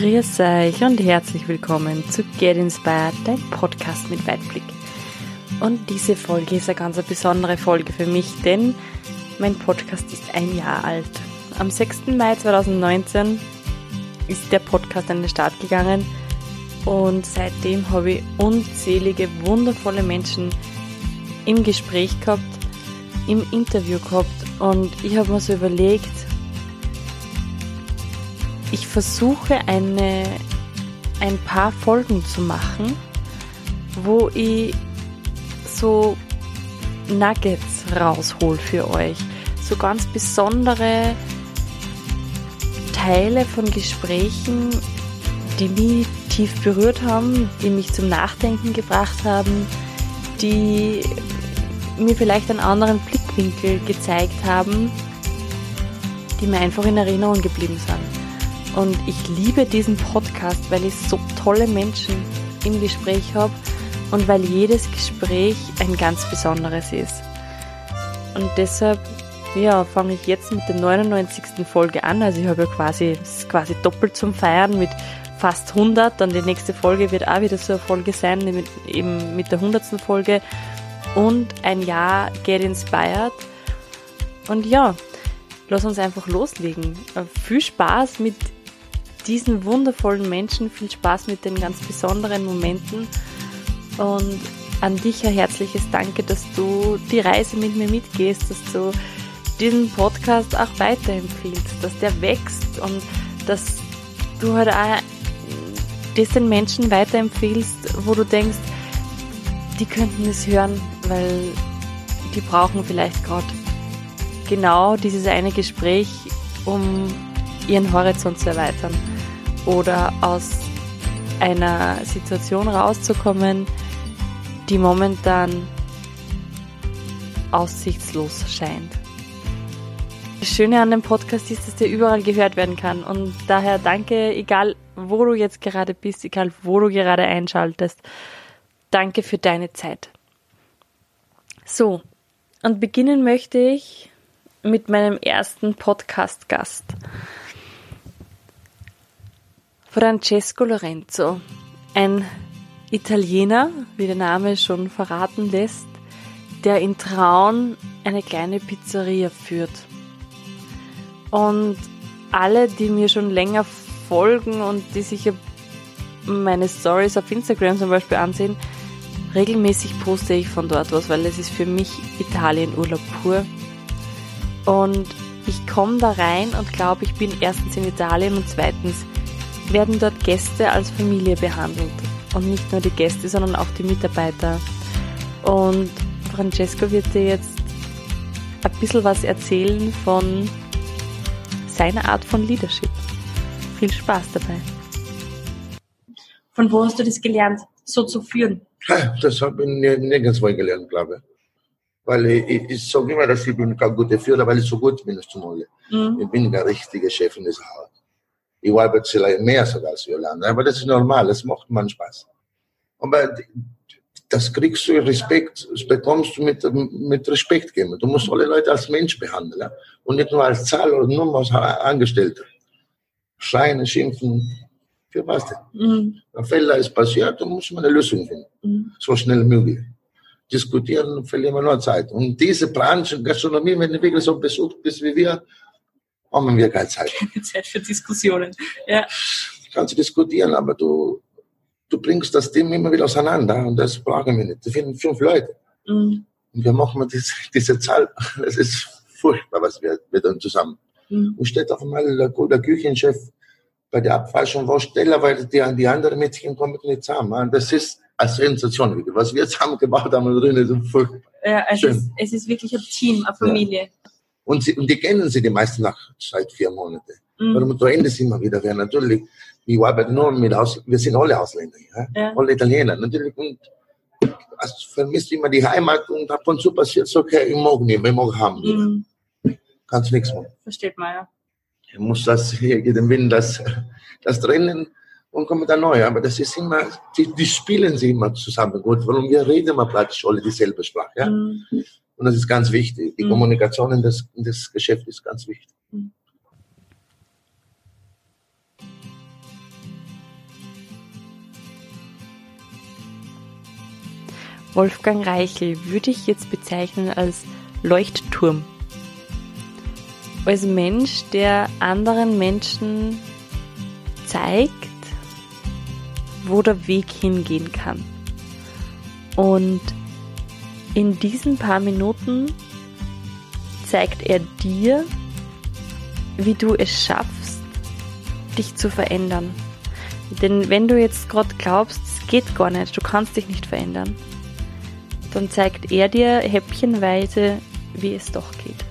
Grüß euch und herzlich willkommen zu Get Inspired, dein Podcast mit Weitblick. Und diese Folge ist eine ganz besondere Folge für mich, denn mein Podcast ist ein Jahr alt. Am 6. Mai 2019 ist der Podcast an den Start gegangen und seitdem habe ich unzählige wundervolle Menschen im Gespräch gehabt, im Interview gehabt und ich habe mir so überlegt, ich versuche eine, ein paar Folgen zu machen, wo ich so Nuggets raushol für euch. So ganz besondere Teile von Gesprächen, die mich tief berührt haben, die mich zum Nachdenken gebracht haben, die mir vielleicht einen anderen Blickwinkel gezeigt haben, die mir einfach in Erinnerung geblieben sind. Und ich liebe diesen Podcast, weil ich so tolle Menschen im Gespräch habe und weil jedes Gespräch ein ganz besonderes ist. Und deshalb ja, fange ich jetzt mit der 99. Folge an. Also ich habe ja quasi, ist quasi doppelt zum Feiern mit fast 100. Dann die nächste Folge wird auch wieder so eine Folge sein, eben mit der 100. Folge. Und ein Jahr Get Inspired. Und ja, lass uns einfach loslegen. Viel Spaß mit diesen wundervollen Menschen viel Spaß mit den ganz besonderen Momenten. Und an dich ein herzliches Danke, dass du die Reise mit mir mitgehst, dass du diesen Podcast auch weiterempfiehlst, dass der wächst und dass du halt auch das den Menschen weiterempfiehlst, wo du denkst, die könnten es hören, weil die brauchen vielleicht gerade genau dieses eine Gespräch, um ihren Horizont zu erweitern oder aus einer Situation rauszukommen, die momentan aussichtslos scheint. Das Schöne an dem Podcast ist, dass der überall gehört werden kann und daher danke, egal wo du jetzt gerade bist, egal wo du gerade einschaltest, danke für deine Zeit. So, und beginnen möchte ich mit meinem ersten Podcast-Gast. Francesco Lorenzo, ein Italiener, wie der Name schon verraten lässt, der in Traun eine kleine Pizzeria führt. Und alle, die mir schon länger folgen und die sich meine Stories auf Instagram zum Beispiel ansehen, regelmäßig poste ich von dort was, weil es ist für mich Italienurlaub pur. Und ich komme da rein und glaube, ich bin erstens in Italien und zweitens werden dort Gäste als Familie behandelt. Und nicht nur die Gäste, sondern auch die Mitarbeiter. Und Francesco wird dir jetzt ein bisschen was erzählen von seiner Art von Leadership. Viel Spaß dabei. Von wo hast du das gelernt, so zu führen? Das habe ich nirgendwo gelernt, glaube ich. Weil ich, ich sage immer, dass ich bin kein guter Führer, weil ich so gut bin zum Mole. Mhm. Ich bin der richtige Chef in das Haus. Ich arbeite vielleicht mehr sogar als Jolanda, aber das ist normal, das macht man Spaß. Aber das kriegst du Respekt, das bekommst du mit, mit Respekt geben. Du musst alle Leute als Mensch behandeln und nicht nur als Zahl oder nur als Angestellter. Schreien, schimpfen, für was denn? Mhm. Ein Fehler ist passiert, dann muss man eine Lösung finden. Mhm. So schnell wie möglich. Diskutieren verlieren wir nur Zeit. Und diese Branche, Gastronomie, wenn du wirklich so besucht bist wie wir, haben wir keine Zeit. Keine Zeit für Diskussionen. Ja. Kannst du diskutieren, aber du, du bringst das Team immer wieder auseinander und das brauchen wir nicht. Wir finden fünf Leute. Mhm. Und wir machen diese, diese Zahl. Es ist furchtbar, was wir, wir dann zusammen. Mhm. Und steht auf einmal der, der Küchenchef bei der Abwaschung war schneller, weil die, die anderen Mädchen kommen nicht zusammen. Und das ist eine Sensation. Was wir zusammen gebaut haben drin, ist furchtbar. Ja, es, ist, es ist wirklich ein Team, eine Familie. Ja. Und, sie, und die kennen sie die meisten nach seit vier Monaten. Mhm. Warum du endest immer wieder wer natürlich. Ich arbeite nur mit Aus, wir sind alle Ausländer, ja? ja. alle Italiener natürlich. Und also vermisst immer die Heimat und ab und zu passiert es, okay, ich mag nicht, ich mag haben. Mhm. Kannst nichts machen. Versteht man, ja. Ich muss das, hier den Wind, das, das trennen und kommen dann neu. Aber das ist immer, die, die spielen sie immer zusammen gut. Warum wir reden immer praktisch alle dieselbe Sprache. Ja? Mhm. Und das ist ganz wichtig. Die mhm. Kommunikation in das, in das Geschäft ist ganz wichtig. Mhm. Wolfgang Reichel würde ich jetzt bezeichnen als Leuchtturm. Als Mensch, der anderen Menschen zeigt, wo der Weg hingehen kann. Und in diesen paar Minuten zeigt er dir, wie du es schaffst, dich zu verändern. Denn wenn du jetzt gerade glaubst, es geht gar nicht, du kannst dich nicht verändern, dann zeigt er dir häppchenweise, wie es doch geht.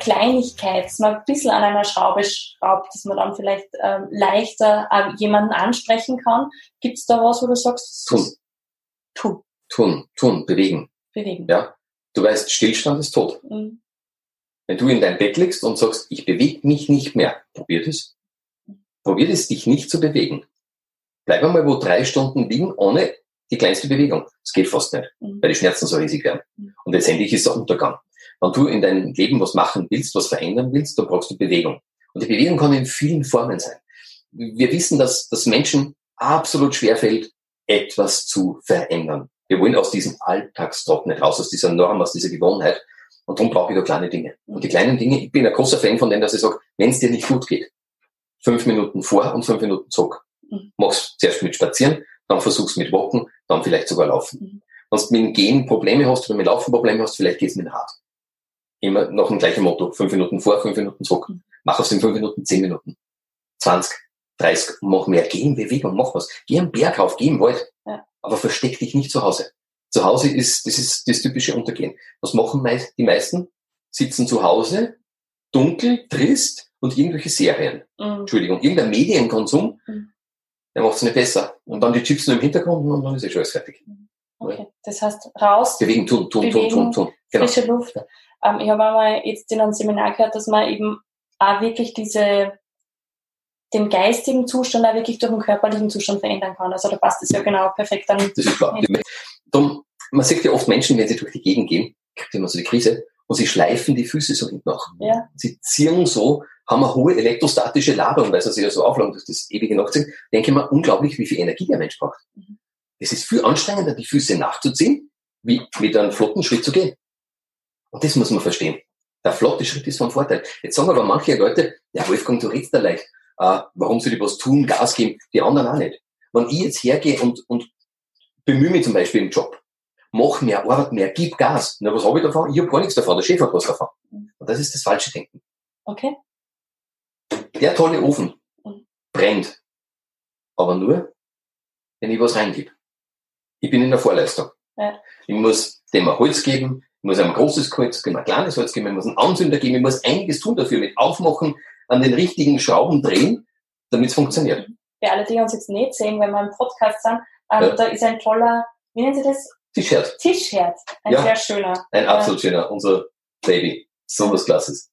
Kleinigkeit, dass man ein bisschen an einer Schraube schraubt, dass man dann vielleicht ähm, leichter äh, jemanden ansprechen kann. Gibt es da was, wo du sagst? Tun. Tun. Tun, tun, bewegen. Bewegen. Ja. Du weißt, Stillstand ist tot. Mhm. Wenn du in dein Bett liegst und sagst, ich bewege mich nicht mehr, probier das. Probier es, dich nicht zu bewegen. Bleib einmal wo drei Stunden liegen, ohne die kleinste Bewegung. Das geht fast nicht, mhm. weil die Schmerzen so riesig werden. Mhm. Und letztendlich ist der Untergang. Wenn du in deinem Leben was machen willst, was verändern willst, dann brauchst du Bewegung. Und die Bewegung kann in vielen Formen sein. Wir wissen, dass das Menschen absolut schwerfällt, etwas zu verändern. Wir wollen aus diesem Alltagstrott nicht raus, aus dieser Norm, aus dieser Gewohnheit. Und darum brauche ich da kleine Dinge. Und die kleinen Dinge, ich bin ein großer Fan von denen, dass ich sage, wenn es dir nicht gut geht, fünf Minuten vor und fünf Minuten zurück. Mhm. Mach's zuerst mit Spazieren, dann versuch's mit Walken, dann vielleicht sogar Laufen. Mhm. Wenn du mit dem Gehen Probleme hast oder mit Laufen Probleme hast, vielleicht geht's mit dem Rad. Immer noch ein gleiches Motto. Fünf Minuten vor, fünf Minuten zurück. Mhm. Mach aus den fünf Minuten zehn Minuten. 20, 30, mach mehr. Geh in Bewegung, mach was. Geh am Berg auf, geh im Wald. Ja. Aber versteck dich nicht zu Hause. Zu Hause ist, das ist das typische Untergehen. Was machen die meisten? Sitzen zu Hause, dunkel, trist, und irgendwelche Serien. Mhm. Entschuldigung, irgendein Medienkonsum, mhm. der macht es nicht besser. Und dann die Chips nur im Hintergrund und dann ist eh schon alles fertig. Mhm. Okay. Das heißt, raus. Bewegen, tun, tun, bewegen, tun, tun, tun. Genau. Frische Luft. Ähm, ich habe einmal jetzt in einem Seminar gehört, dass man eben auch wirklich diese, den geistigen Zustand auch wirklich durch den körperlichen Zustand verändern kann. Also da passt es ja genau perfekt dann. Das ist klar. Darum, man sieht ja oft Menschen, wenn sie durch die Gegend gehen, kriegt immer so die Krise, und sie schleifen die Füße so hinten nach. Ja. Sie ziehen so haben eine hohe elektrostatische Ladung, weil sie sich ja so aufladen, dass das ewige Nachziehen, denke mal unglaublich, wie viel Energie der Mensch braucht. Mhm. Es ist viel anstrengender, die Füße nachzuziehen, wie mit einem flotten Schritt zu gehen. Und das muss man verstehen. Der flotte Schritt ist von Vorteil. Jetzt sagen aber manche Leute, ja, Wolfgang, du redest da leicht. Äh, warum soll ich was tun, Gas geben? Die anderen auch nicht. Wenn ich jetzt hergehe und, und bemühe mich zum Beispiel im Job, mach mehr Arbeit mehr, gib Gas. Na, was habe ich davon? Ich habe gar nichts davon, der Chef hat was davon. Und das ist das falsche Denken. Okay der tolle Ofen brennt. Aber nur, wenn ich was reingebe. Ich bin in der Vorleistung. Ja. Ich muss dem ein Holz geben, muss einem ein großes Holz geben, ein kleines Holz geben, ich muss einen Anzünder geben, ich muss einiges tun dafür, mit aufmachen, an den richtigen Schrauben drehen, damit es funktioniert. Für alle, die uns jetzt nicht sehen, wenn wir im Podcast sind, ähm, ja. da ist ein toller, wie nennen Sie das? Tischherd. Tischherd. Ein ja. sehr schöner. Ein absolut schöner, unser Baby. So was Klasses.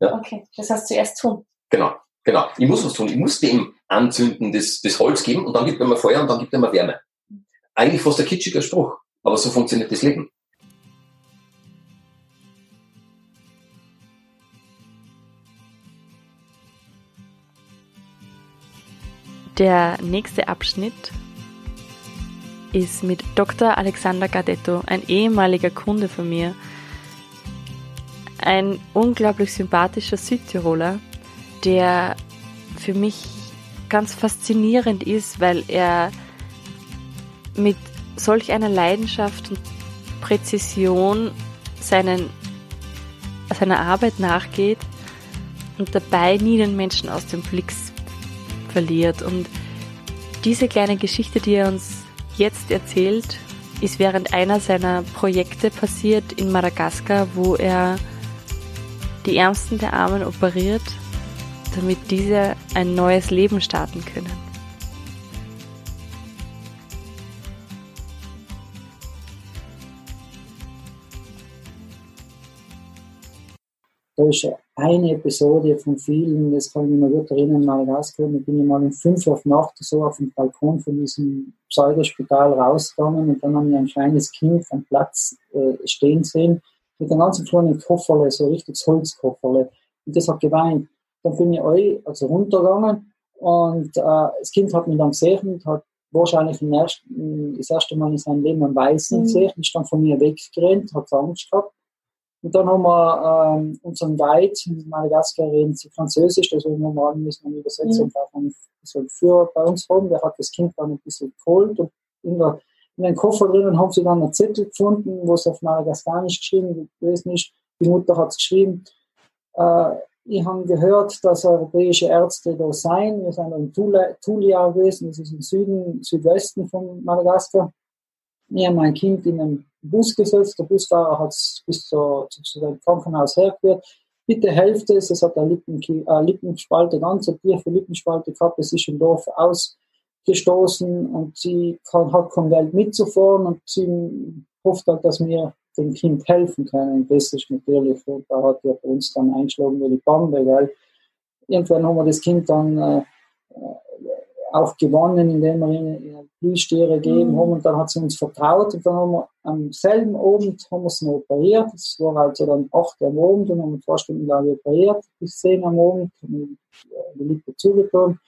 Ja. Okay, das heißt zuerst tun. Genau, genau. Ich muss was tun. Ich muss dem Anzünden des, des Holz geben und dann gibt er mir Feuer und dann gibt er mir Wärme. Eigentlich fast ein kitschiger Spruch, aber so funktioniert das Leben. Der nächste Abschnitt ist mit Dr. Alexander Gardetto, ein ehemaliger Kunde von mir, ein unglaublich sympathischer Südtiroler, der für mich ganz faszinierend ist, weil er mit solch einer Leidenschaft und Präzision seinen, seiner Arbeit nachgeht und dabei nie den Menschen aus dem Blick verliert. Und diese kleine Geschichte, die er uns jetzt erzählt, ist während einer seiner Projekte passiert in Madagaskar, wo er die Ärmsten der Armen operiert damit diese ein neues Leben starten können. Da ist eine Episode von vielen, das kann ich mich noch gut erinnern, in Madagaskar. Ich bin mal um fünf Uhr Nacht so auf dem Balkon von diesem Pseudospital rausgegangen und dann habe ich ein kleines Kind am Platz äh, stehen sehen mit einem ganzen kleinen Kofferle, so richtig Holzkofferle. Und das hat geweint dann bin ich euch, also runtergegangen und äh, das Kind hat mich dann gesehen und hat wahrscheinlich im ersten, das erste Mal in seinem Leben einen Weißen mhm. gesehen, ist dann von mir weggerannt, hat Angst gehabt. Und dann haben wir ähm, unseren Guide in Madagaskar reden sie Französisch, also wir mal müssen eine Übersetzung mhm. so einen Führer bei uns haben, der hat das Kind dann ein bisschen geholt und in, der, in den Koffer drinnen haben sie dann einen Zettel gefunden, wo es auf Madagaskanisch geschrieben gewesen ist. Die Mutter hat es geschrieben. Äh, ich habe gehört, dass europäische Ärzte da seien. Wir sind in Tulia gewesen, das ist im Süden, Südwesten von Madagaskar. Ich habe mein Kind in einen Bus gesetzt. Der Busfahrer hat es bis zu, zu, dem Krankenhaus hergeführt. Bitte helft es, es hat eine Lippen, äh, Lippenspalte, ganz eine tiefe Lippenspalte gehabt, es ist im Dorf ausgestoßen und sie kann, hat kein Geld mitzufahren und sie hofft halt, dass wir dem Kind helfen können. Das ist natürlich, da hat ja bei uns dann einschlagen wie die Bande, weil irgendwann haben wir das Kind dann äh, auch gewonnen, indem wir ihnen eine Blühstiere gegeben mhm. haben und dann hat sie uns vertraut und dann haben wir am selben Abend haben wir sie noch operiert. Das war also dann acht am Abend und haben wir zwei Stunden lang operiert, bis zehn am Abend, haben die Lippe zugetan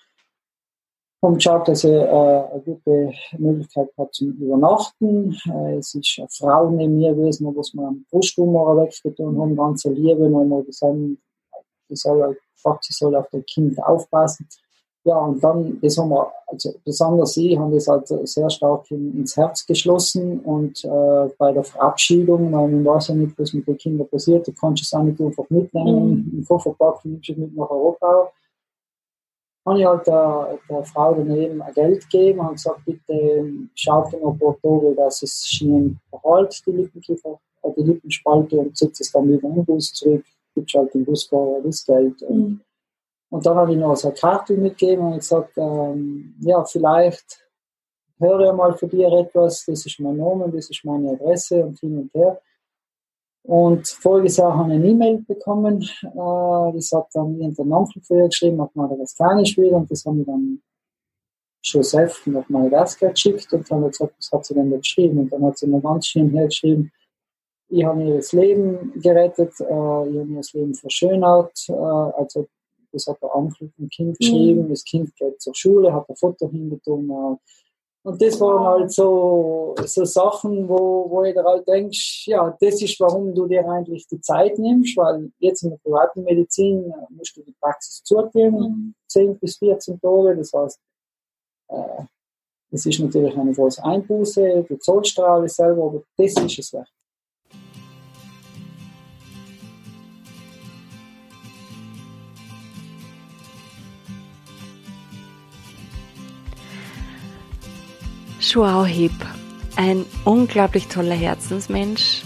haben geschaut, dass er äh, eine gute Möglichkeit hat zum Übernachten. Äh, es ist eine Frau neben mir gewesen, was wir am Brusttumor weggetan haben, ganze Liebe, und haben gesagt, sie soll, sie soll auf das Kind aufpassen. Ja, und dann, das haben wir, also besonders sie haben das halt sehr stark in, ins Herz geschlossen und äh, bei der Verabschiedung, weil man weiß ja nicht, was mit den Kindern passiert, du kannst es auch nicht einfach mitnehmen, mhm. im Koffer packen, nimmst es mit nach Europa habe ich halt der, der Frau daneben Geld gegeben und gesagt, bitte schaut in Porto, dass es ihnen verhält, die Lippenkiefer, äh, die Lippenspalte und setzt es dann wieder den Bus zurück, gibt halt den Busfahrer das Geld. Und, mhm. Und dann habe ich noch so eine Karte mitgegeben und gesagt, ähm, ja, vielleicht höre mal für dir etwas, das ist mein Name, das ist meine Adresse und hin und her. Und voriges Jahr habe ich eine E-Mail bekommen, äh, das hat dann irgendein Onkel früher geschrieben, auf Madagaskanisch wieder, und das haben wir dann Joseph nach Madagaskar geschickt und dann hat gesagt, was hat sie denn da geschrieben? Und dann hat sie mir ganz schön hergeschrieben, ich habe ihr das Leben gerettet, äh, ich habe ihr das Leben verschönert, äh, also das hat der Onkel vom Kind geschrieben, mhm. das Kind geht zur Schule, hat ein Foto hingetan, äh, und das waren halt so, so Sachen, wo, wo ich da halt denkst, ja, das ist, warum du dir eigentlich die Zeit nimmst, weil jetzt in der privaten Medizin musst du die Praxis zutun, mhm. 10 bis 14 Tage, das heißt, äh, das ist natürlich eine große Einbuße, du zahlst alles selber, aber das ist es wert. Joao Hip, ein unglaublich toller Herzensmensch.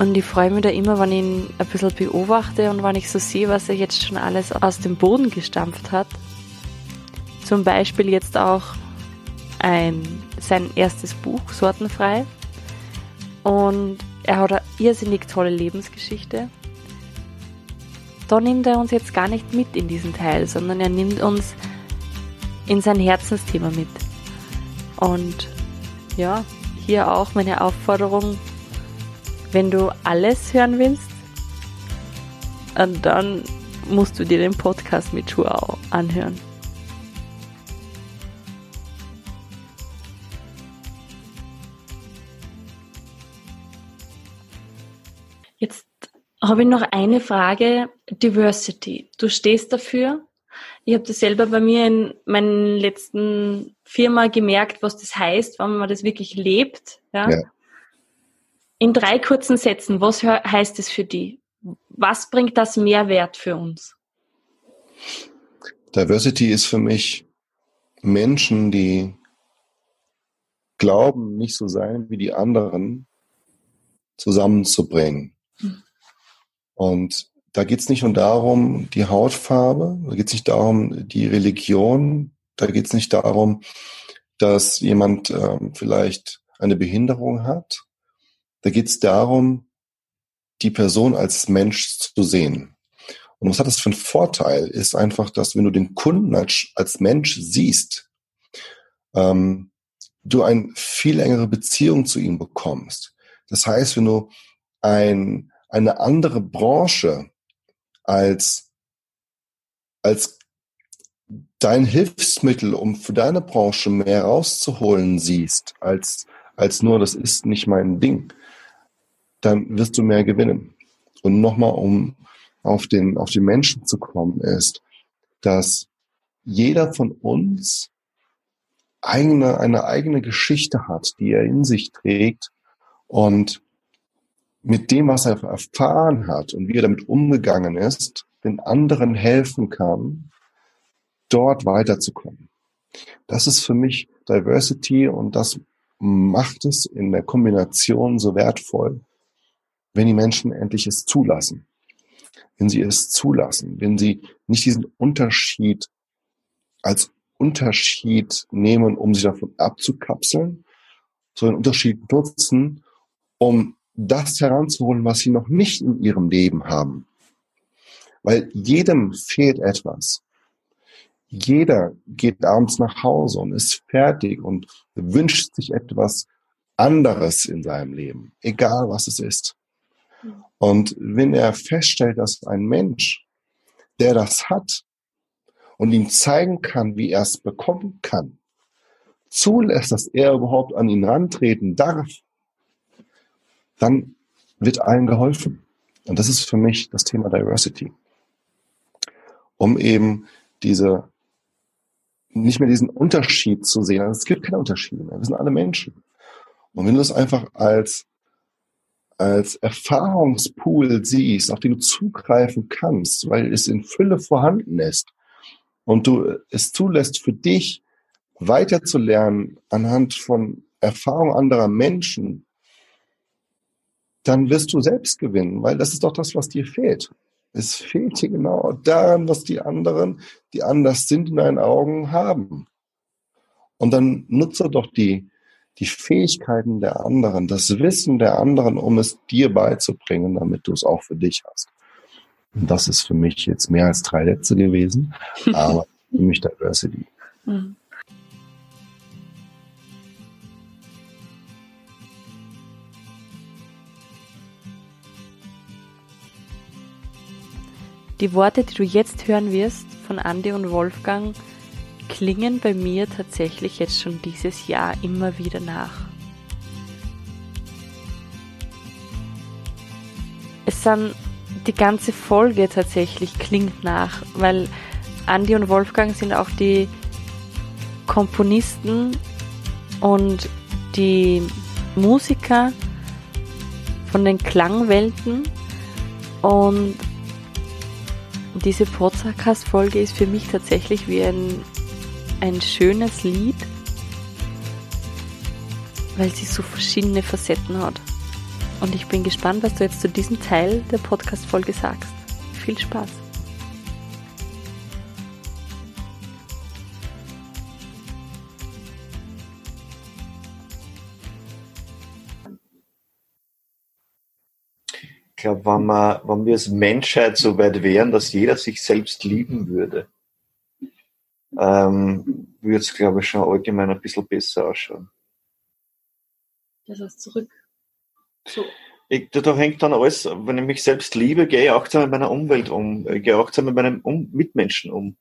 Und ich freue mich da immer, wenn ich ihn ein bisschen beobachte und wenn ich so sehe, was er jetzt schon alles aus dem Boden gestampft hat. Zum Beispiel jetzt auch ein, sein erstes Buch, Sortenfrei. Und er hat eine irrsinnig tolle Lebensgeschichte. Da nimmt er uns jetzt gar nicht mit in diesen Teil, sondern er nimmt uns in sein Herzensthema mit. Und ja, hier auch meine Aufforderung, wenn du alles hören willst, dann musst du dir den Podcast mit Joao anhören. Jetzt habe ich noch eine Frage. Diversity. Du stehst dafür, ich habe das selber bei mir in meinen letzten Firma gemerkt, was das heißt, wenn man das wirklich lebt. Ja? ja. In drei kurzen Sätzen, was heißt es für die? Was bringt das Mehrwert für uns? Diversity ist für mich Menschen, die glauben, nicht so sein wie die anderen, zusammenzubringen. Hm. Und da geht es nicht nur darum, die Hautfarbe, da geht es nicht darum, die Religion, da geht es nicht darum, dass jemand ähm, vielleicht eine Behinderung hat. Da geht es darum, die Person als Mensch zu sehen. Und was hat das für einen Vorteil? Ist einfach, dass wenn du den Kunden als, als Mensch siehst, ähm, du eine viel engere Beziehung zu ihm bekommst. Das heißt, wenn du ein eine andere Branche als, als dein Hilfsmittel, um für deine Branche mehr rauszuholen siehst, als, als nur, das ist nicht mein Ding, dann wirst du mehr gewinnen. Und nochmal, um auf den, auf den Menschen zu kommen, ist, dass jeder von uns eigene, eine eigene Geschichte hat, die er in sich trägt und mit dem, was er erfahren hat und wie er damit umgegangen ist, den anderen helfen kann, dort weiterzukommen. Das ist für mich Diversity und das macht es in der Kombination so wertvoll, wenn die Menschen endlich es zulassen. Wenn sie es zulassen, wenn sie nicht diesen Unterschied als Unterschied nehmen, um sich davon abzukapseln, sondern Unterschied nutzen, um das heranzuholen, was sie noch nicht in ihrem Leben haben. Weil jedem fehlt etwas. Jeder geht abends nach Hause und ist fertig und wünscht sich etwas anderes in seinem Leben, egal was es ist. Und wenn er feststellt, dass ein Mensch, der das hat und ihm zeigen kann, wie er es bekommen kann, zulässt, dass er überhaupt an ihn rantreten darf, dann wird allen geholfen. Und das ist für mich das Thema Diversity. Um eben diese nicht mehr diesen Unterschied zu sehen. Also es gibt keine Unterschiede mehr. Wir sind alle Menschen. Und wenn du das einfach als, als Erfahrungspool siehst, auf den du zugreifen kannst, weil es in Fülle vorhanden ist und du es zulässt für dich weiterzulernen anhand von Erfahrung anderer Menschen, dann wirst du selbst gewinnen, weil das ist doch das, was dir fehlt. Es fehlt hier genau daran, was die anderen, die anders sind in deinen Augen, haben. Und dann nutze doch die, die Fähigkeiten der anderen, das Wissen der anderen, um es dir beizubringen, damit du es auch für dich hast. Und das ist für mich jetzt mehr als drei Sätze gewesen, aber für mich Diversity. Mhm. Die Worte, die du jetzt hören wirst von Andy und Wolfgang, klingen bei mir tatsächlich jetzt schon dieses Jahr immer wieder nach. Es sind die ganze Folge tatsächlich klingt nach, weil Andy und Wolfgang sind auch die Komponisten und die Musiker von den Klangwelten und diese Podcast-Folge ist für mich tatsächlich wie ein, ein schönes Lied, weil sie so verschiedene Facetten hat. Und ich bin gespannt, was du jetzt zu diesem Teil der Podcast-Folge sagst. Viel Spaß! Glaube, wenn, wir, wenn wir als Menschheit so weit wären, dass jeder sich selbst lieben würde, ähm, würde es, glaube ich, schon allgemein ein bisschen besser ausschauen. Das heißt zurück. So. Ich, da hängt dann alles, wenn ich mich selbst liebe, gehe ich achtsam mit meiner Umwelt um, ich gehe achtsam mit meinen um Mitmenschen um.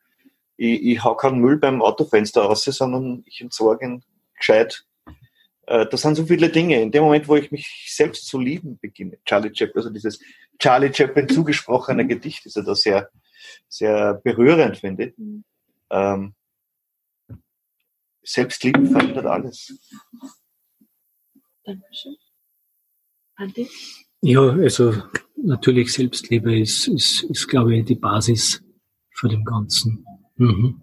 Ich, ich hau keinen Müll beim Autofenster raus, sondern ich entsorge ihn gescheit äh, das sind so viele Dinge. In dem Moment, wo ich mich selbst zu lieben beginne, Charlie Chaplin, also dieses Charlie Chaplin zugesprochene Gedicht ist ja da sehr, sehr berührend, finde ich. Mhm. Ähm, Selbstliebe verändert alles. Dankeschön. Andi? Ja, also natürlich Selbstliebe ist, ist, ist, glaube ich, die Basis für dem Ganzen. Mhm.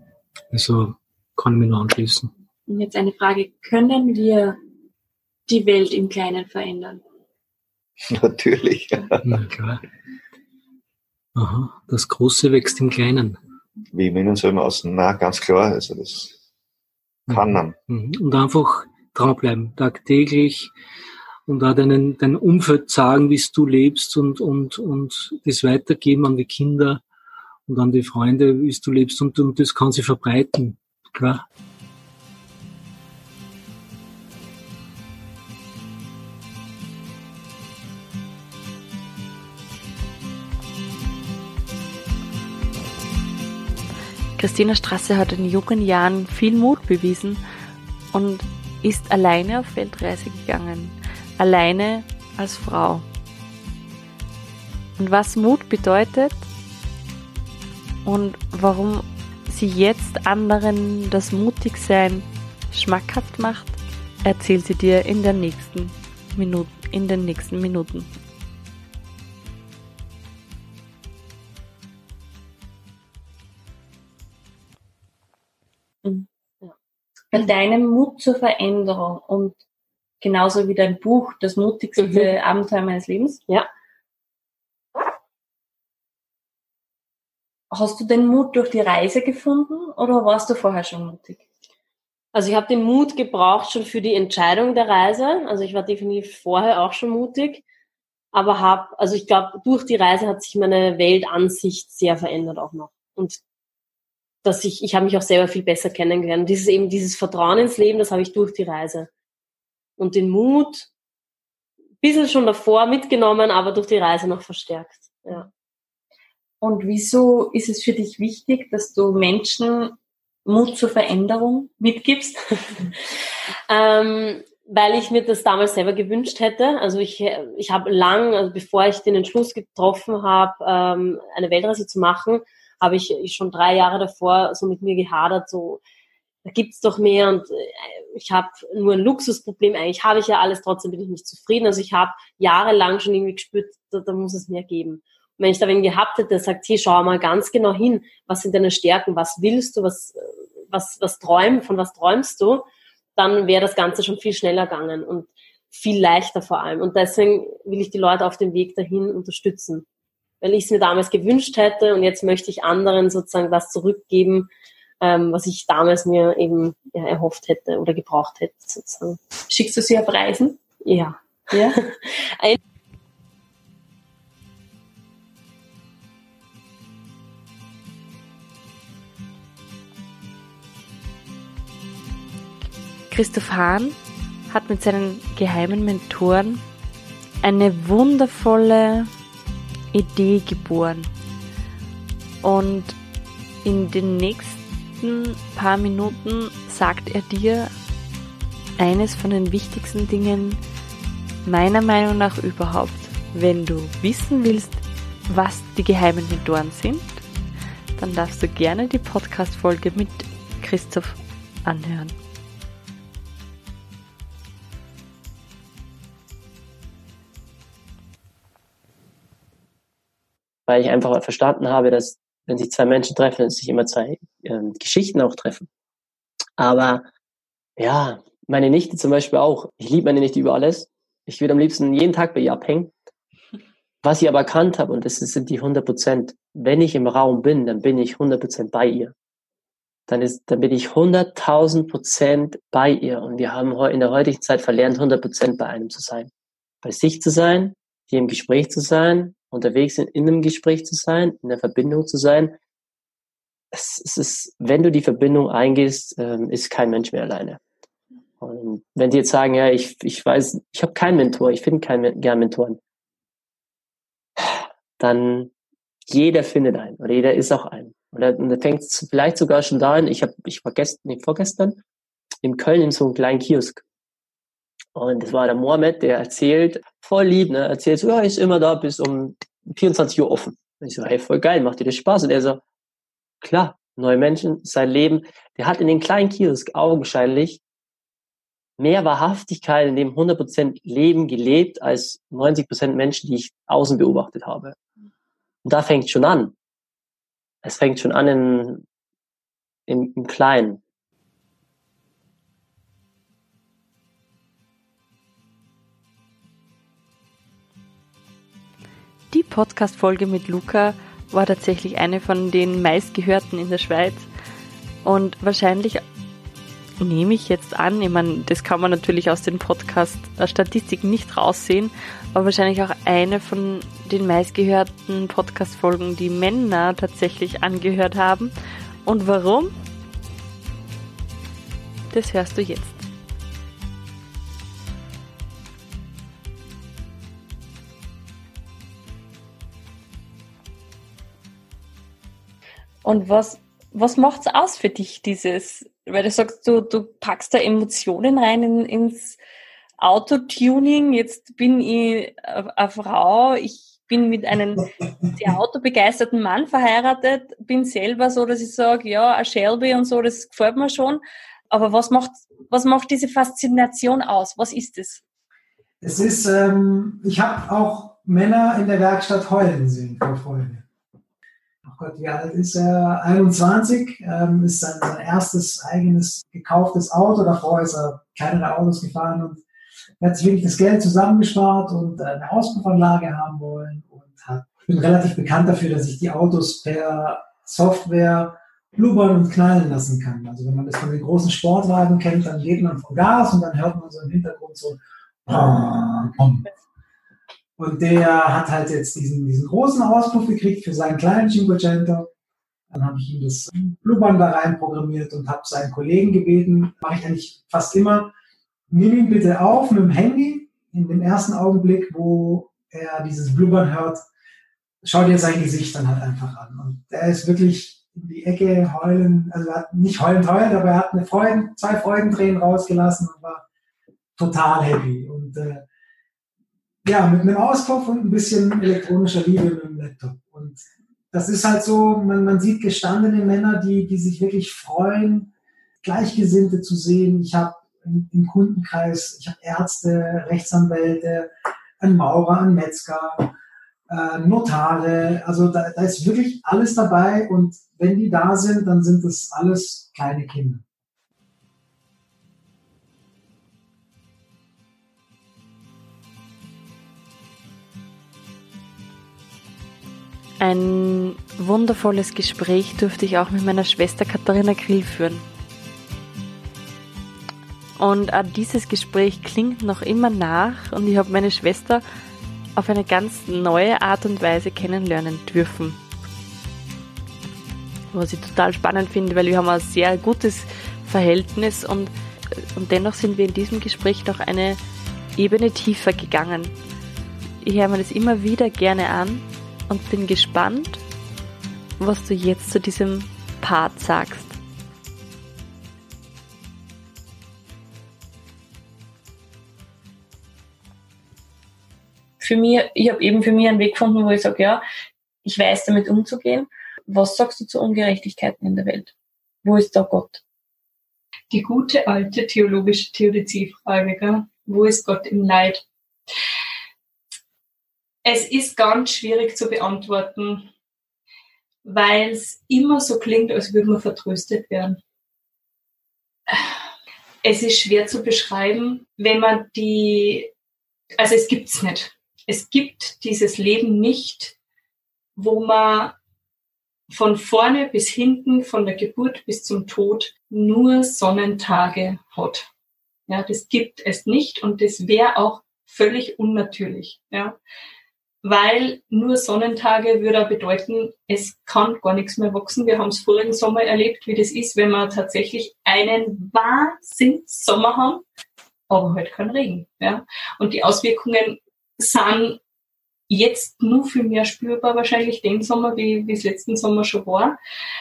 Also kann ich mich nur anschließen. Und jetzt eine Frage, können wir die Welt im Kleinen verändern. Natürlich. Na klar. Aha, das Große wächst im Kleinen. Wie im Innen so im Außen. Na, ganz klar. Also das kann man. Mhm. Und einfach dranbleiben, tagtäglich und auch deinen, dein Umfeld sagen, wie du lebst und, und, und das weitergeben an die Kinder und an die Freunde, wie du lebst und, und das kann sich verbreiten. Klar. Christina Strasse hat in jungen Jahren viel Mut bewiesen und ist alleine auf Weltreise gegangen. Alleine als Frau. Und was Mut bedeutet und warum sie jetzt anderen das Mutigsein schmackhaft macht, erzählt sie dir in, nächsten Minute, in den nächsten Minuten. Bei deinem Mut zur Veränderung und genauso wie dein Buch, das mutigste mhm. Abenteuer meines Lebens. Ja. Hast du den Mut durch die Reise gefunden oder warst du vorher schon mutig? Also ich habe den Mut gebraucht schon für die Entscheidung der Reise. Also ich war definitiv vorher auch schon mutig, aber habe, also ich glaube, durch die Reise hat sich meine Weltansicht sehr verändert auch noch. Und dass ich, ich habe mich auch selber viel besser kennengelernt. Dieses eben dieses Vertrauen ins Leben, das habe ich durch die Reise. Und den Mut, ein bisschen schon davor mitgenommen, aber durch die Reise noch verstärkt. Ja. Und wieso ist es für dich wichtig, dass du Menschen Mut zur Veränderung mitgibst? ähm, weil ich mir das damals selber gewünscht hätte. Also ich, ich habe lang, also bevor ich den Entschluss getroffen habe, ähm, eine Weltreise zu machen, habe ich schon drei Jahre davor so mit mir gehadert, so da gibt's doch mehr und äh, ich habe nur ein Luxusproblem. Eigentlich habe ich ja alles, trotzdem bin ich nicht zufrieden. Also ich habe jahrelang schon irgendwie gespürt, da, da muss es mehr geben. Und wenn ich da wen gehabt hätte, der sagt, hey, schau mal ganz genau hin, was sind deine Stärken, was willst du, was, was, was träum, von was träumst du, dann wäre das Ganze schon viel schneller gegangen und viel leichter vor allem. Und deswegen will ich die Leute auf dem Weg dahin unterstützen weil ich es mir damals gewünscht hätte und jetzt möchte ich anderen sozusagen das zurückgeben, ähm, was ich damals mir eben ja, erhofft hätte oder gebraucht hätte sozusagen. Schickst du sie auf Reisen? Ja. Ja. Christoph Hahn hat mit seinen geheimen Mentoren eine wundervolle Idee geboren. Und in den nächsten paar Minuten sagt er dir eines von den wichtigsten Dingen meiner Meinung nach überhaupt. Wenn du wissen willst, was die geheimen Mentoren sind, dann darfst du gerne die Podcast-Folge mit Christoph anhören. Weil ich einfach verstanden habe, dass wenn sich zwei Menschen treffen, sich immer zwei ähm, Geschichten auch treffen. Aber ja, meine Nichte zum Beispiel auch. Ich liebe meine Nichte über alles. Ich würde am liebsten jeden Tag bei ihr abhängen. Was ich aber erkannt habe, und das sind die 100 Prozent, wenn ich im Raum bin, dann bin ich 100 Prozent bei ihr. Dann, ist, dann bin ich 100.000 Prozent bei ihr. Und wir haben in der heutigen Zeit verlernt, 100 Prozent bei einem zu sein. Bei sich zu sein, hier im Gespräch zu sein, unterwegs sind, in einem Gespräch zu sein, in der Verbindung zu sein. Es, es ist, wenn du die Verbindung eingehst, ähm, ist kein Mensch mehr alleine. Und wenn die jetzt sagen, ja, ich, ich weiß, ich habe keinen Mentor, ich finde keinen gern Mentoren, dann jeder findet einen oder jeder ist auch ein. Und da fängt vielleicht sogar schon da an, ich habe, ich war gestern, nee, vorgestern in Köln in so einem kleinen Kiosk. Und das war der Mohammed, der erzählt, voll lieb, ne, erzählt so, ja, ist immer da bis um 24 Uhr offen. Und ich so, hey, voll geil, macht dir das Spaß? Und er so, klar, neue Menschen, sein Leben. Der hat in den kleinen Kiosk augenscheinlich mehr Wahrhaftigkeit in dem 100% Leben gelebt als 90% Menschen, die ich außen beobachtet habe. Und da fängt schon an. Es fängt schon an in, im, im Kleinen. Die Podcast-Folge mit Luca war tatsächlich eine von den meistgehörten in der Schweiz. Und wahrscheinlich nehme ich jetzt an, ich meine, das kann man natürlich aus den Podcast-Statistiken nicht raussehen, aber wahrscheinlich auch eine von den meistgehörten Podcast-Folgen, die Männer tatsächlich angehört haben. Und warum? Das hörst du jetzt. Und was, was macht's aus für dich, dieses, weil du sagst, du, du packst da Emotionen rein in, ins Autotuning, jetzt bin ich eine Frau, ich bin mit einem sehr autobegeisterten Mann verheiratet, bin selber so, dass ich sage, ja, ein Shelby und so, das gefällt mir schon. Aber was macht, was macht diese Faszination aus? Was ist es? Es ist, ähm, ich habe auch Männer in der Werkstatt heulen sehen vor Freude. Gott, wie alt ist er? 21, ähm, ist sein, sein erstes eigenes gekauftes Auto. Davor ist er kleinere Autos gefahren und hat sich wirklich das Geld zusammengespart und eine Auspuffanlage haben wollen und hat, bin relativ bekannt dafür, dass ich die Autos per Software blubbern und knallen lassen kann. Also wenn man das von den großen Sportwagen kennt, dann geht man vom Gas und dann hört man so im Hintergrund so und der hat halt jetzt diesen, diesen großen Auspuff gekriegt für seinen kleinen Cinquecento. Dann habe ich ihm das Blubbern da rein programmiert und habe seinen Kollegen gebeten, mache ich eigentlich fast immer, nimm ihn bitte auf mit dem Handy in dem ersten Augenblick, wo er dieses Blubbern hört, schau dir sein Gesicht dann halt einfach an. Und er ist wirklich in die Ecke heulen, also er hat nicht heulend heulend, aber er hat eine Freuden, zwei Freudentränen rausgelassen und war total happy. Und äh, ja, mit einem Auspuff und ein bisschen elektronischer Liebe mit dem Laptop. Und das ist halt so, man, man sieht gestandene Männer, die, die sich wirklich freuen, Gleichgesinnte zu sehen. Ich habe im Kundenkreis, ich habe Ärzte, Rechtsanwälte, einen Maurer, einen Metzger, äh, Notare. Also da, da ist wirklich alles dabei und wenn die da sind, dann sind das alles kleine Kinder. Ein wundervolles Gespräch durfte ich auch mit meiner Schwester Katharina Grill führen. Und auch dieses Gespräch klingt noch immer nach und ich habe meine Schwester auf eine ganz neue Art und Weise kennenlernen dürfen. Was ich total spannend finde, weil wir haben ein sehr gutes Verhältnis und, und dennoch sind wir in diesem Gespräch noch eine Ebene tiefer gegangen. Ich höre mir das immer wieder gerne an und bin gespannt, was du jetzt zu diesem Part sagst. Für mich, ich habe eben für mich einen Weg gefunden, wo ich sage, ja, ich weiß damit umzugehen. Was sagst du zu Ungerechtigkeiten in der Welt? Wo ist da Gott? Die gute alte theologische Theodiziefrage, gell? wo ist Gott im Leid? Es ist ganz schwierig zu beantworten, weil es immer so klingt, als würde man vertröstet werden. Es ist schwer zu beschreiben, wenn man die, also es gibt's nicht. Es gibt dieses Leben nicht, wo man von vorne bis hinten, von der Geburt bis zum Tod nur Sonnentage hat. Ja, das gibt es nicht und das wäre auch völlig unnatürlich. Ja weil nur Sonnentage würde bedeuten, es kann gar nichts mehr wachsen. Wir haben es vorigen Sommer erlebt, wie das ist, wenn wir tatsächlich einen Wahnsinns-Sommer haben, aber halt kein Regen. Ja? Und die Auswirkungen sind jetzt nur viel mehr spürbar wahrscheinlich den Sommer, wie, wie es letzten Sommer schon war.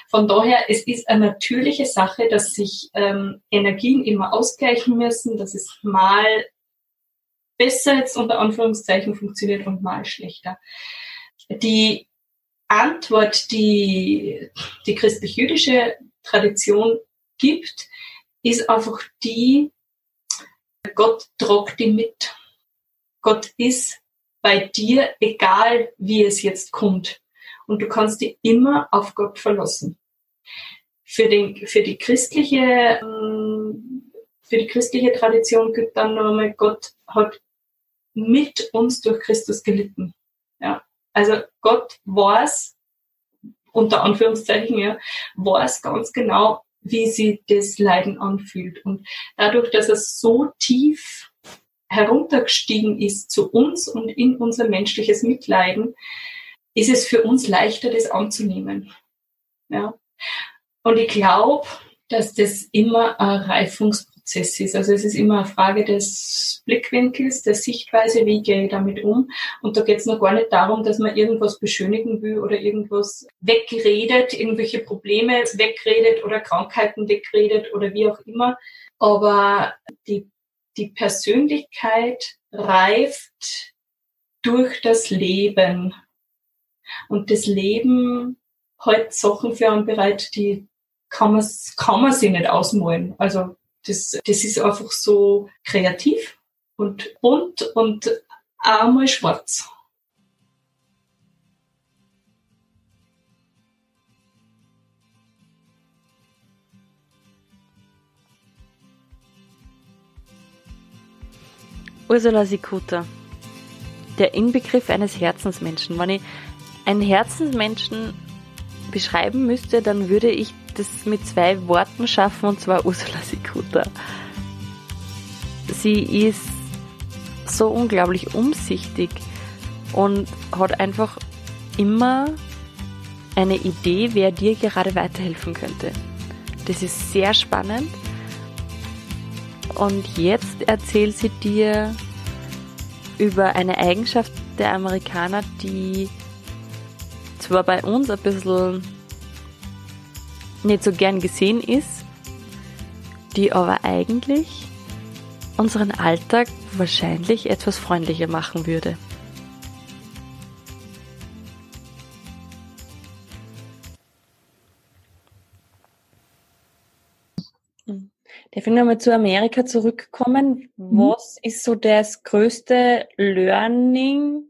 Von daher, es ist eine natürliche Sache, dass sich ähm, Energien immer ausgleichen müssen, dass es mal besser jetzt unter Anführungszeichen funktioniert und mal schlechter. Die Antwort, die die christlich-jüdische Tradition gibt, ist einfach die, Gott tragt die mit. Gott ist bei dir, egal wie es jetzt kommt. Und du kannst dich immer auf Gott verlassen. Für, den, für die christliche, ähm, für die christliche Tradition gilt dann nochmal, Gott hat mit uns durch Christus gelitten. Ja. Also Gott weiß, unter Anführungszeichen, ja, weiß ganz genau, wie sie das Leiden anfühlt. Und dadurch, dass er so tief heruntergestiegen ist zu uns und in unser menschliches Mitleiden, ist es für uns leichter, das anzunehmen. Ja. Und ich glaube, dass das immer ein Reifungsprozess Prozess ist. Also es ist immer eine Frage des Blickwinkels, der Sichtweise, wie gehe ich damit um. Und da geht es noch gar nicht darum, dass man irgendwas beschönigen will oder irgendwas wegredet, irgendwelche Probleme wegredet oder Krankheiten wegredet oder wie auch immer. Aber die, die Persönlichkeit reift durch das Leben. Und das Leben hält Sachen für einen bereit, die kann man, kann man sich nicht ausmalen. Also das, das ist einfach so kreativ und bunt und einmal schwarz. Ursula Sikuta, der Inbegriff eines Herzensmenschen. Wenn ich einen Herzensmenschen beschreiben müsste, dann würde ich das mit zwei Worten schaffen, und zwar Ursula Sikuta. Sie ist so unglaublich umsichtig und hat einfach immer eine Idee, wer dir gerade weiterhelfen könnte. Das ist sehr spannend. Und jetzt erzählt sie dir über eine Eigenschaft der Amerikaner, die zwar bei uns ein bisschen nicht so gern gesehen ist, die aber eigentlich unseren Alltag wahrscheinlich etwas freundlicher machen würde. Darf ich nochmal zu Amerika zurückkommen? Mhm. Was ist so das größte Learning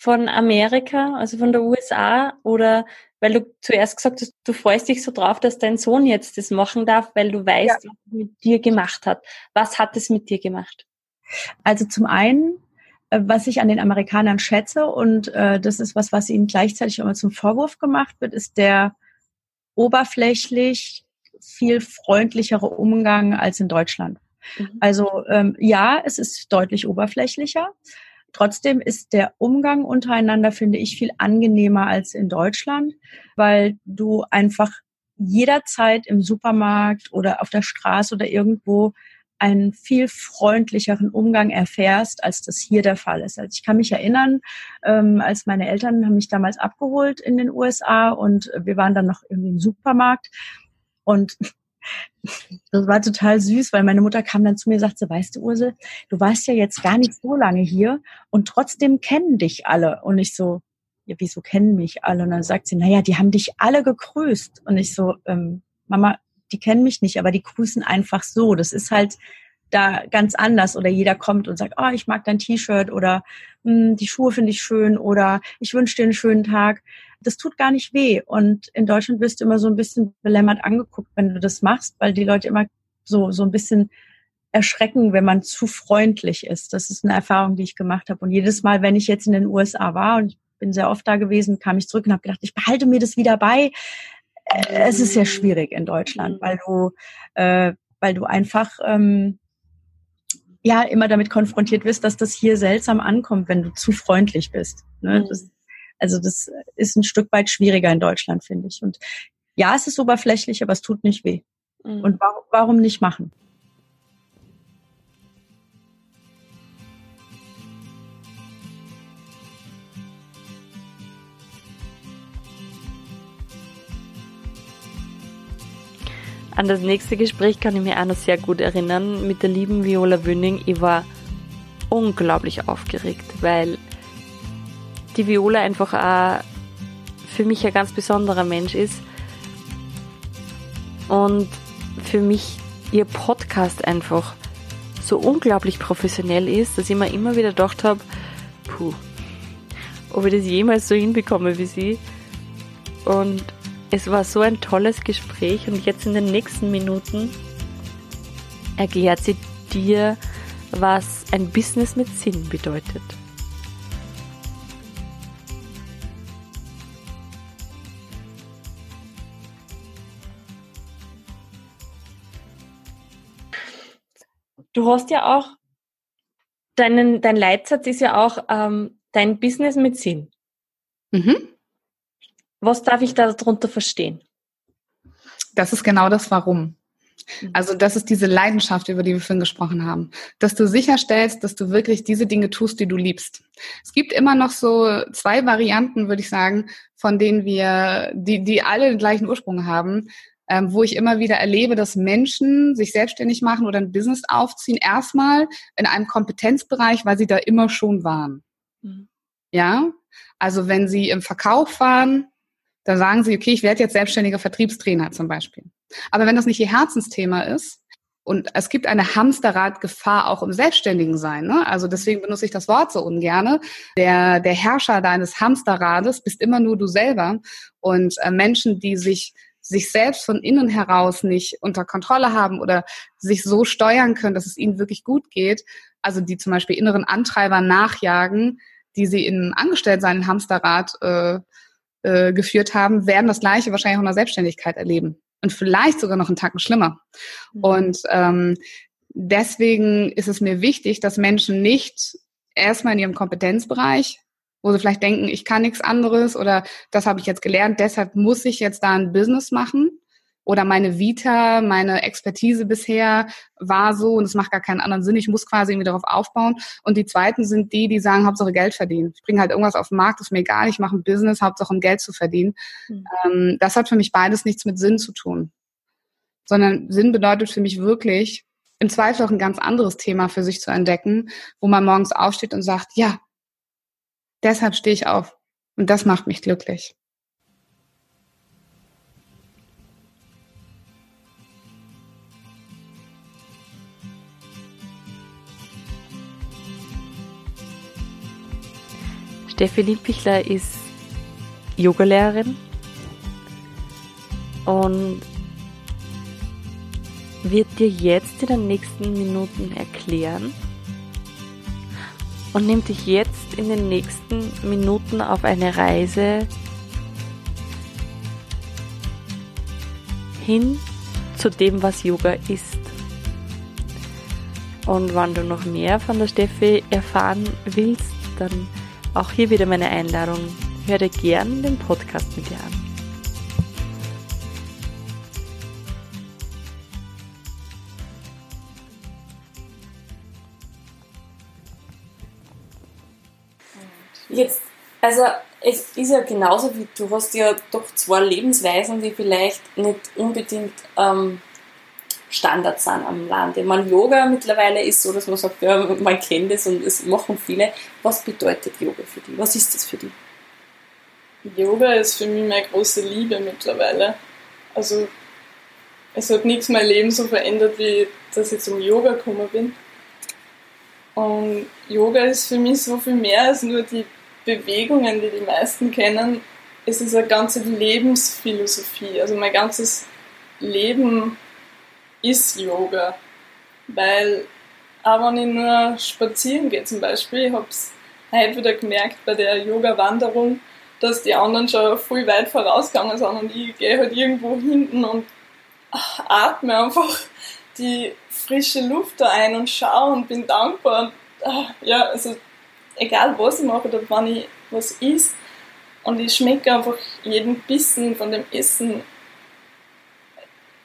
von Amerika, also von der USA? Oder weil du zuerst gesagt hast, du freust dich so drauf, dass dein Sohn jetzt das machen darf, weil du weißt, ja. was er mit dir gemacht hat. Was hat es mit dir gemacht? Also zum einen, äh, was ich an den Amerikanern schätze, und äh, das ist was, was ihnen gleichzeitig immer zum Vorwurf gemacht wird, ist der oberflächlich viel freundlichere Umgang als in Deutschland. Mhm. Also ähm, ja, es ist deutlich oberflächlicher. Trotzdem ist der Umgang untereinander, finde ich, viel angenehmer als in Deutschland, weil du einfach jederzeit im Supermarkt oder auf der Straße oder irgendwo einen viel freundlicheren Umgang erfährst, als das hier der Fall ist. Also ich kann mich erinnern, ähm, als meine Eltern haben mich damals abgeholt in den USA und wir waren dann noch irgendwie im Supermarkt und das war total süß, weil meine Mutter kam dann zu mir und sagte, weißt du, Ursel, du warst ja jetzt gar nicht so lange hier und trotzdem kennen dich alle. Und ich so, ja, wieso kennen mich alle? Und dann sagt sie, naja, die haben dich alle gegrüßt. Und ich so, ähm, Mama, die kennen mich nicht, aber die grüßen einfach so. Das ist halt da ganz anders. Oder jeder kommt und sagt, oh, ich mag dein T-Shirt oder hm, die Schuhe finde ich schön oder ich wünsche dir einen schönen Tag das tut gar nicht weh. Und in Deutschland wirst du immer so ein bisschen belämmert angeguckt, wenn du das machst, weil die Leute immer so, so ein bisschen erschrecken, wenn man zu freundlich ist. Das ist eine Erfahrung, die ich gemacht habe. Und jedes Mal, wenn ich jetzt in den USA war und ich bin sehr oft da gewesen, kam ich zurück und habe gedacht, ich behalte mir das wieder bei. Äh, es ist sehr schwierig in Deutschland, weil du, äh, weil du einfach ähm, ja immer damit konfrontiert wirst, dass das hier seltsam ankommt, wenn du zu freundlich bist. Ne? Das, also das ist ein Stück weit schwieriger in Deutschland, finde ich. Und ja, es ist oberflächlich, aber es tut nicht weh. Mhm. Und warum, warum nicht machen? An das nächste Gespräch kann ich mich auch noch sehr gut erinnern mit der lieben Viola Wünning. Ich war unglaublich aufgeregt, weil die Viola einfach auch für mich ein ganz besonderer Mensch ist. Und für mich ihr Podcast einfach so unglaublich professionell ist, dass ich mir immer wieder gedacht habe, puh, ob ich das jemals so hinbekomme wie sie. Und es war so ein tolles Gespräch und jetzt in den nächsten Minuten erklärt sie dir, was ein Business mit Sinn bedeutet. Du hast ja auch, deinen, dein Leitsatz ist ja auch ähm, dein Business mit Sinn. Mhm. Was darf ich da darunter verstehen? Das ist genau das Warum. Mhm. Also das ist diese Leidenschaft, über die wir vorhin gesprochen haben. Dass du sicherstellst, dass du wirklich diese Dinge tust, die du liebst. Es gibt immer noch so zwei Varianten, würde ich sagen, von denen wir, die, die alle den gleichen Ursprung haben, ähm, wo ich immer wieder erlebe, dass Menschen sich selbstständig machen oder ein Business aufziehen, erstmal in einem Kompetenzbereich, weil sie da immer schon waren. Mhm. Ja, also wenn sie im Verkauf waren, da sagen sie, okay, ich werde jetzt selbstständiger Vertriebstrainer zum Beispiel. Aber wenn das nicht ihr Herzensthema ist, und es gibt eine Hamsterradgefahr auch im Selbstständigen sein. Ne? Also deswegen benutze ich das Wort so ungerne. Der, der Herrscher deines Hamsterrades bist immer nur du selber. Und äh, Menschen, die sich sich selbst von innen heraus nicht unter Kontrolle haben oder sich so steuern können, dass es ihnen wirklich gut geht, also die zum Beispiel inneren Antreiber nachjagen, die sie im Angestelltsein im Hamsterrad äh, äh, geführt haben, werden das Gleiche wahrscheinlich auch in der Selbstständigkeit erleben. Und vielleicht sogar noch einen Tacken schlimmer. Mhm. Und ähm, deswegen ist es mir wichtig, dass Menschen nicht erstmal in ihrem Kompetenzbereich, wo sie vielleicht denken, ich kann nichts anderes oder das habe ich jetzt gelernt, deshalb muss ich jetzt da ein Business machen, oder meine Vita, meine Expertise bisher war so und es macht gar keinen anderen Sinn. Ich muss quasi irgendwie darauf aufbauen. Und die zweiten sind die, die sagen, Hauptsache Geld verdienen. Ich bringe halt irgendwas auf den Markt, ist mir egal, ich mache ein Business, Hauptsache um Geld zu verdienen. Mhm. Das hat für mich beides nichts mit Sinn zu tun. Sondern Sinn bedeutet für mich wirklich, im Zweifel auch ein ganz anderes Thema für sich zu entdecken, wo man morgens aufsteht und sagt, ja, deshalb stehe ich auf. Und das macht mich glücklich. Steffi Liebpichler ist Yogalehrerin und wird dir jetzt in den nächsten Minuten erklären und nimmt dich jetzt in den nächsten Minuten auf eine Reise hin zu dem, was Yoga ist. Und wenn du noch mehr von der Steffi erfahren willst, dann auch hier wieder meine Einladung. Hör dir gern den Podcast mit dir an. Jetzt, also es ist ja genauso wie du hast ja doch zwei Lebensweisen, die vielleicht nicht unbedingt ähm, Standard sind am Land. Ich meine, Yoga mittlerweile ist so, dass man sagt, ja, man kennt es und es machen viele. Was bedeutet Yoga für dich? Was ist das für dich? Yoga ist für mich meine große Liebe mittlerweile. Also es hat nichts mein Leben so verändert, wie dass ich zum Yoga gekommen bin. Und Yoga ist für mich so viel mehr als nur die Bewegungen, die die meisten kennen. Es ist eine ganze Lebensphilosophie. Also mein ganzes Leben ist Yoga. Weil auch wenn ich nur spazieren gehe zum Beispiel, ich habe es heute wieder gemerkt bei der Yoga-Wanderung, dass die anderen schon viel weit vorausgegangen sind und ich gehe halt irgendwo hinten und atme einfach die frische Luft da ein und schaue und bin dankbar. Und, ah, ja, also egal was ich mache oder wann ich was isst und ich schmecke einfach jeden Bissen von dem Essen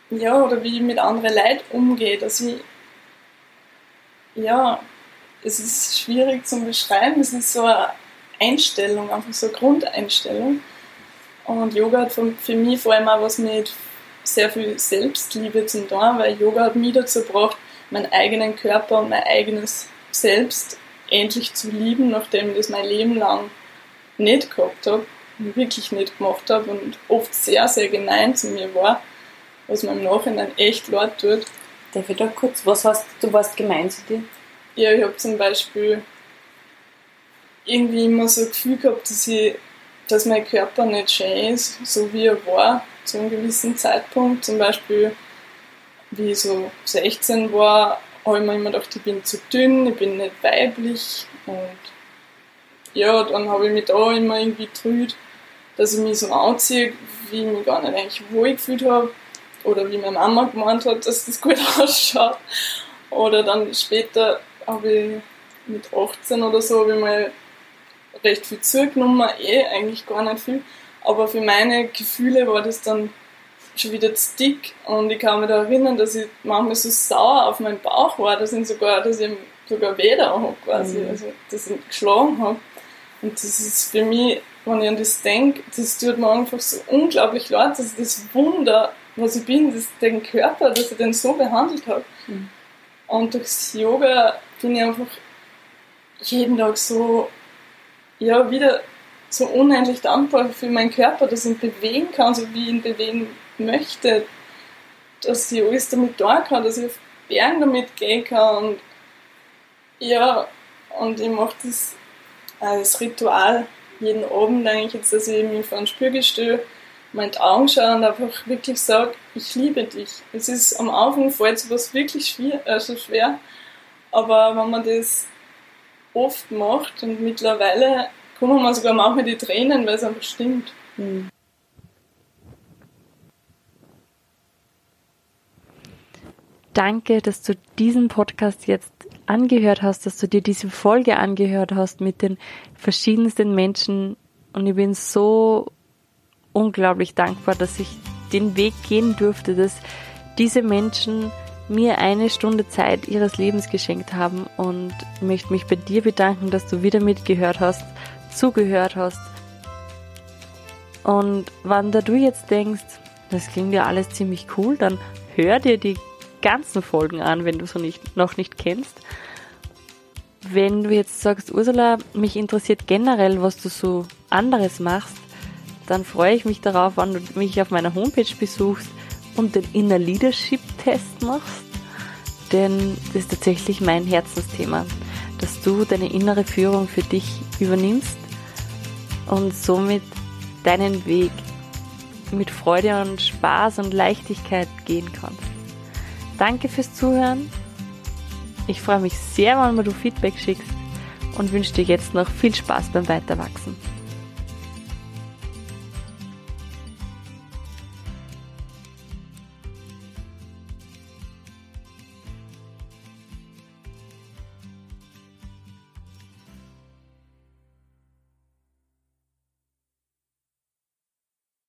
ja, oder wie ich mit anderen Leuten umgehe, dass ich, ja, es ist schwierig zu beschreiben, es ist so eine Einstellung, einfach so eine Grundeinstellung. Und Yoga hat für mich vor allem auch was mit sehr viel Selbstliebe zu tun, weil Yoga hat mich dazu gebracht, meinen eigenen Körper und mein eigenes Selbst endlich zu lieben, nachdem ich das mein Leben lang nicht gehabt habe, wirklich nicht gemacht habe und oft sehr, sehr gemein zu mir war was mir im Nachhinein echt leid tut. Darf ich da kurz, was hast du warst gemein zu dir? Ja, ich habe zum Beispiel irgendwie immer so ein Gefühl gehabt, dass, ich, dass mein Körper nicht schön ist, so wie er war zu einem gewissen Zeitpunkt. Zum Beispiel, wie ich so 16 war, habe ich mir immer gedacht, ich bin zu dünn, ich bin nicht weiblich und ja, dann habe ich mich da immer irgendwie getrüht, dass ich mich so anziehe, wie ich mich gar nicht eigentlich wohl gefühlt habe oder wie meine Mama gemeint hat, dass das gut ausschaut. Oder dann später habe ich mit 18 oder so habe ich mal recht viel zugenommen, eh eigentlich gar nicht viel. Aber für meine Gefühle war das dann schon wieder zu dick. Und ich kann mich da erinnern, dass ich manchmal so sauer auf meinen Bauch war, dass ich sogar, dass ich sogar weh da habe quasi, mhm. also dass ich geschlagen habe. Und das ist für mich, wenn ich an das denke, das tut mir einfach so unglaublich leid, dass das Wunder, was ich bin, das, den Körper, dass ich den so behandelt habe. Mhm. Und durchs Yoga bin ich einfach jeden Tag so, ja, wieder so unendlich dankbar für meinen Körper, dass ich ihn bewegen kann, so wie ich ihn bewegen möchte, dass ich alles damit tun kann, dass ich auf Bergen damit gehen kann und ja, und ich mache das als Ritual jeden Abend eigentlich jetzt, dass ich mich vor den Spiegel stelle, meine Augen schaue und einfach wirklich sage, ich liebe dich. Es ist am Anfang fällt sowas wirklich schwer, also schwer, aber wenn man das oft macht und mittlerweile kommen mir sogar manchmal die Tränen, weil es einfach stimmt. Mhm. Danke, dass du diesen Podcast jetzt angehört hast, dass du dir diese Folge angehört hast mit den verschiedensten Menschen. Und ich bin so unglaublich dankbar, dass ich den Weg gehen durfte, dass diese Menschen mir eine Stunde Zeit ihres Lebens geschenkt haben und möchte mich bei dir bedanken, dass du wieder mitgehört hast, zugehört hast. Und wann da du jetzt denkst, das klingt ja alles ziemlich cool, dann hör dir die ganzen Folgen an, wenn du so nicht, noch nicht kennst. Wenn du jetzt sagst, Ursula, mich interessiert generell, was du so anderes machst, dann freue ich mich darauf, wenn du mich auf meiner Homepage besuchst und den Inner Leadership Test machst. Denn das ist tatsächlich mein Herzensthema, dass du deine innere Führung für dich übernimmst und somit deinen Weg mit Freude und Spaß und Leichtigkeit gehen kannst. Danke fürs Zuhören. Ich freue mich sehr, wenn du Feedback schickst und wünsche dir jetzt noch viel Spaß beim Weiterwachsen.